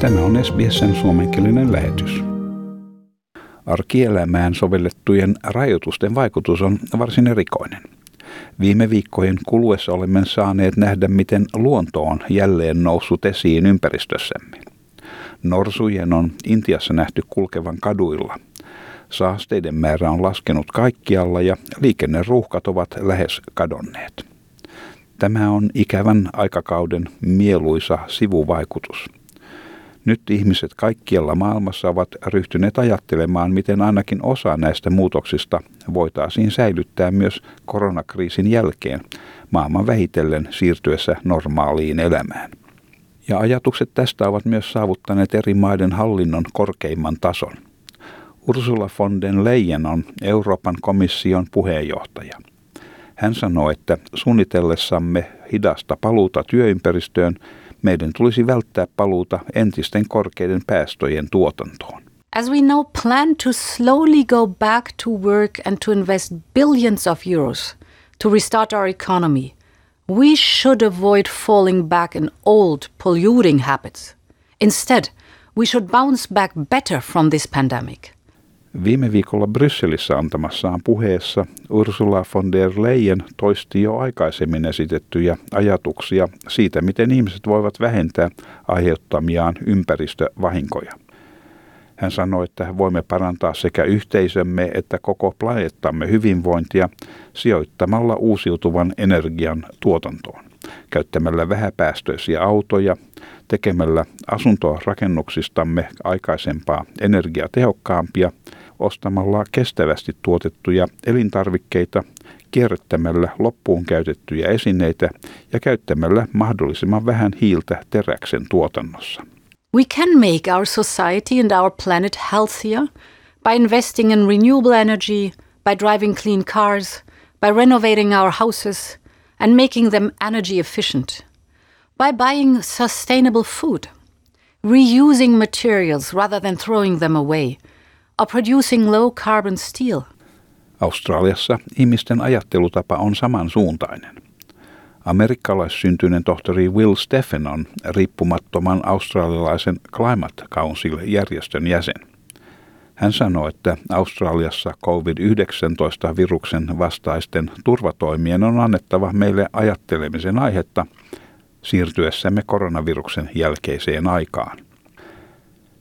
Tämä on SBSn suomenkielinen lähetys. Arkielämään sovellettujen rajoitusten vaikutus on varsin erikoinen. Viime viikkojen kuluessa olemme saaneet nähdä, miten luonto on jälleen noussut esiin ympäristössämme. Norsujen on Intiassa nähty kulkevan kaduilla. Saasteiden määrä on laskenut kaikkialla ja liikenneruuhkat ovat lähes kadonneet. Tämä on ikävän aikakauden mieluisa sivuvaikutus. Nyt ihmiset kaikkialla maailmassa ovat ryhtyneet ajattelemaan, miten ainakin osa näistä muutoksista voitaisiin säilyttää myös koronakriisin jälkeen maailman vähitellen siirtyessä normaaliin elämään. Ja ajatukset tästä ovat myös saavuttaneet eri maiden hallinnon korkeimman tason. Ursula von den Leyen on Euroopan komission puheenjohtaja. Hän sanoi, että suunnitellessamme hidasta paluuta työympäristöön meidän tulisi välttää paluuta entisten korkeiden päästöjen tuotantoon. As we now plan to slowly go back to work and to invest billions of euros to restart our economy, we should avoid falling back in old polluting habits. Instead, we should bounce back better from this pandemic. Viime viikolla Brysselissä antamassaan puheessa Ursula von der Leyen toisti jo aikaisemmin esitettyjä ajatuksia siitä, miten ihmiset voivat vähentää aiheuttamiaan ympäristövahinkoja. Hän sanoi, että voimme parantaa sekä yhteisömme että koko planeettamme hyvinvointia sijoittamalla uusiutuvan energian tuotantoon, käyttämällä vähäpäästöisiä autoja, tekemällä asuntorakennuksistamme aikaisempaa energiatehokkaampia – ostamalla kestävästi tuotettuja elintarvikkeita, kierrättämällä loppuun käytettyjä esineitä ja käyttämällä mahdollisimman vähän hiiltä teräksen tuotannossa. We can make our society and our planet healthier by investing in renewable energy, by driving clean cars, by renovating our houses and making them energy efficient, by buying sustainable food, reusing materials rather than throwing them away – are producing low carbon steel. Australiassa ihmisten ajattelutapa on samansuuntainen. Amerikkalaissyntyinen tohtori Will Steffen on riippumattoman australialaisen Climate Council-järjestön jäsen. Hän sanoi, että Australiassa COVID-19-viruksen vastaisten turvatoimien on annettava meille ajattelemisen aihetta siirtyessämme koronaviruksen jälkeiseen aikaan.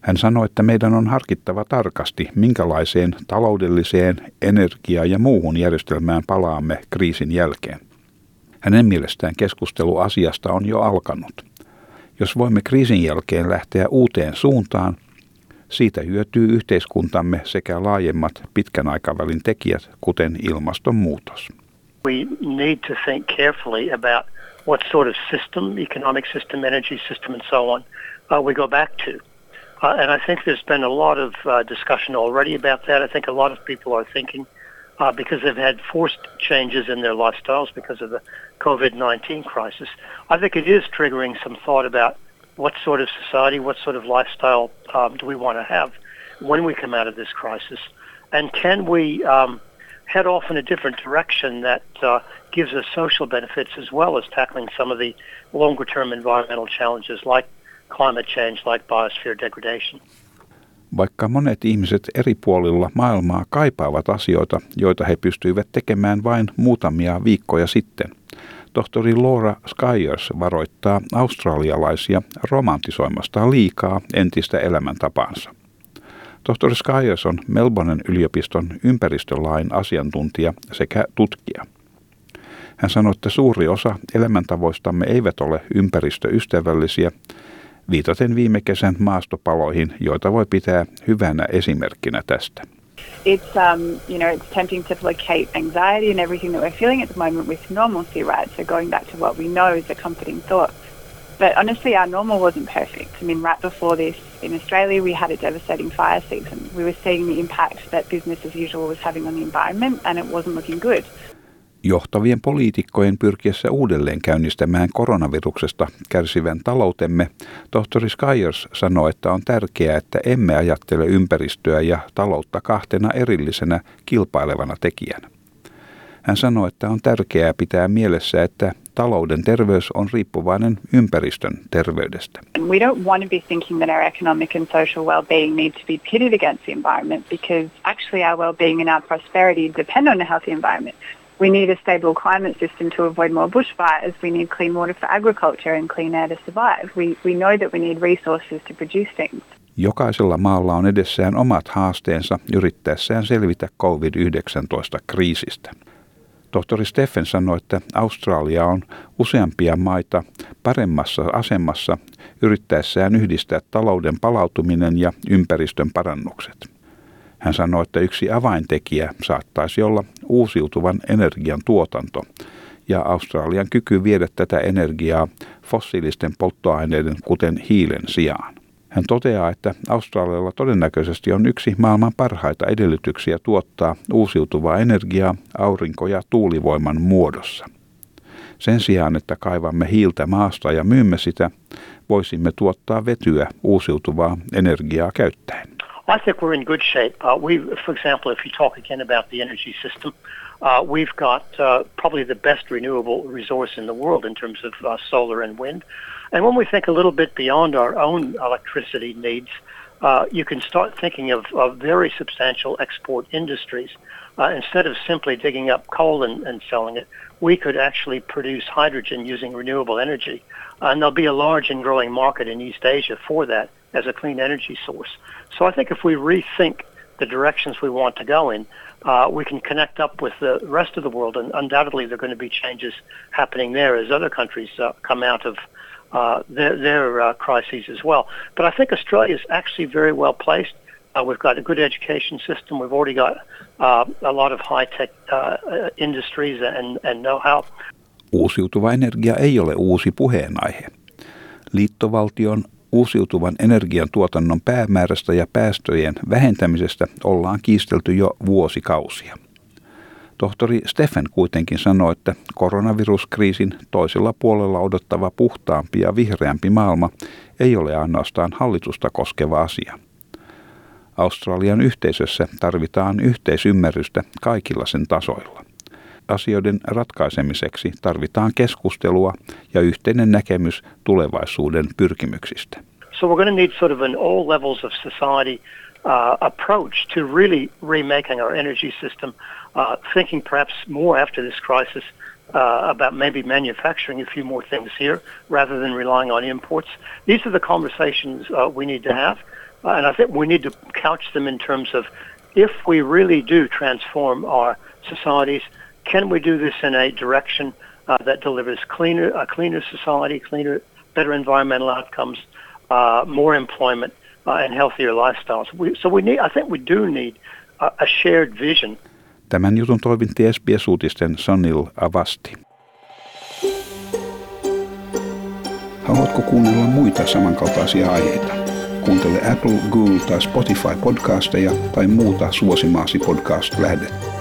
Hän sanoi, että meidän on harkittava tarkasti, minkälaiseen taloudelliseen, energia- ja muuhun järjestelmään palaamme kriisin jälkeen. Hänen mielestään keskustelu asiasta on jo alkanut. Jos voimme kriisin jälkeen lähteä uuteen suuntaan, siitä hyötyy yhteiskuntamme sekä laajemmat pitkän aikavälin tekijät, kuten ilmastonmuutos. We need to think carefully about what sort of system, economic system, energy system and so on, uh, we go back to. Uh, and I think there's been a lot of uh, discussion already about that. I think a lot of people are thinking uh, because they've had forced changes in their lifestyles because of the COVID-19 crisis. I think it is triggering some thought about what sort of society, what sort of lifestyle um, do we want to have when we come out of this crisis, and can we um, head off in a different direction that uh, gives us social benefits as well as tackling some of the longer-term environmental challenges like climate change like biosphere degradation. Vaikka monet ihmiset eri puolilla maailmaa kaipaavat asioita, joita he pystyivät tekemään vain muutamia viikkoja sitten, tohtori Laura Skyers varoittaa australialaisia romantisoimasta liikaa entistä elämäntapaansa. Tohtori Skyers on Melbournen yliopiston ympäristölain asiantuntija sekä tutkija. Hän sanoi, että suuri osa elämäntavoistamme eivät ole ympäristöystävällisiä viitaten viime kesän maastopaloihin, joita voi pitää hyvänä esimerkkinä tästä. It's um, you know it's tempting to placate anxiety and everything that we're feeling at the moment with normalcy, right? So going back to what we know is a comforting thought. But honestly, our normal wasn't perfect. I mean, right before this in Australia, we had a devastating fire season. We were seeing the impact that business as usual was having on the environment, and it wasn't looking good. Johtavien poliitikkojen pyrkiessä uudelleen käynnistämään koronaviruksesta kärsivän taloutemme, tohtori Skyers sanoi, että on tärkeää, että emme ajattele ympäristöä ja taloutta kahtena erillisenä kilpailevana tekijänä. Hän sanoi, että on tärkeää pitää mielessä, että talouden terveys on riippuvainen ympäristön terveydestä. We don't want to be thinking that our economic and social well-being need to be pitted against the environment because actually our well-being and our prosperity depend on a healthy environment. We need a stable climate system to avoid more bushfires. We need clean water for agriculture and clean air to survive. We, we know that we need resources to produce things. Jokaisella maalla on edessään omat haasteensa yrittäessään selvitä COVID-19-kriisistä. Tohtori Steffen sanoi, että Australia on useampia maita paremmassa asemassa yrittäessään yhdistää talouden palautuminen ja ympäristön parannukset. Hän sanoi, että yksi avaintekijä saattaisi olla uusiutuvan energian tuotanto ja Australian kyky viedä tätä energiaa fossiilisten polttoaineiden, kuten hiilen sijaan. Hän toteaa, että Australialla todennäköisesti on yksi maailman parhaita edellytyksiä tuottaa uusiutuvaa energiaa aurinko- ja tuulivoiman muodossa. Sen sijaan, että kaivamme hiiltä maasta ja myymme sitä, voisimme tuottaa vetyä uusiutuvaa energiaa käyttäen. I think we're in good shape. Uh, we, for example, if you talk again about the energy system, uh, we've got uh, probably the best renewable resource in the world in terms of uh, solar and wind. And when we think a little bit beyond our own electricity needs, uh, you can start thinking of, of very substantial export industries. Uh, instead of simply digging up coal and, and, selling it, we could actually produce hydrogen using renewable energy. and there'll be a large and growing market in East Asia for that as a clean energy source. So I think if we rethink the directions we want to go in, uh, we can connect up with the rest of the world, and undoubtedly there are going to be changes happening there as other countries uh, come out of uh, their, their uh, crises as well. But I think Australia is actually very well placed. Uh, we've got a good education system. We've already got uh, a lot of high-tech industries and, and know-how. Uusiutuva energia ei ole uusi puheenaihe. Liittovaltion uusiutuvan energian tuotannon päämäärästä ja päästöjen vähentämisestä ollaan kiistelty jo vuosikausia. Tohtori Steffen kuitenkin sanoi, että koronaviruskriisin toisella puolella odottava puhtaampi ja vihreämpi maailma ei ole ainoastaan hallitusta koskeva asia. Australian yhteisössä tarvitaan yhteisymmärrystä kaikilla sen tasoilla. Asioiden ratkaisemiseksi tarvitaan keskustelua ja yhteinen näkemys tulevaisuuden pyrkimyksistä. So we're going to need sort of an all levels of society uh, approach to really remaking our energy system, uh, thinking perhaps more after this crisis uh, about maybe manufacturing a few more things here rather than relying on imports. These are the conversations uh, we need to have, uh, and I think we need to couch them in terms of if we really do transform our societies, can we do this in a direction uh, that delivers cleaner, a cleaner society, cleaner, better environmental outcomes, more employment, uh, and healthier lifestyles. We, so we need, I think we do need a, a shared vision. Tämän jutun toivinti SBS-uutisten Sanil Avasti. Haluatko kuunnella muita samankaltaisia aiheita? Kuuntele Apple, Google tai Spotify podcasteja tai muuta suosimaasi podcast-lähdettä.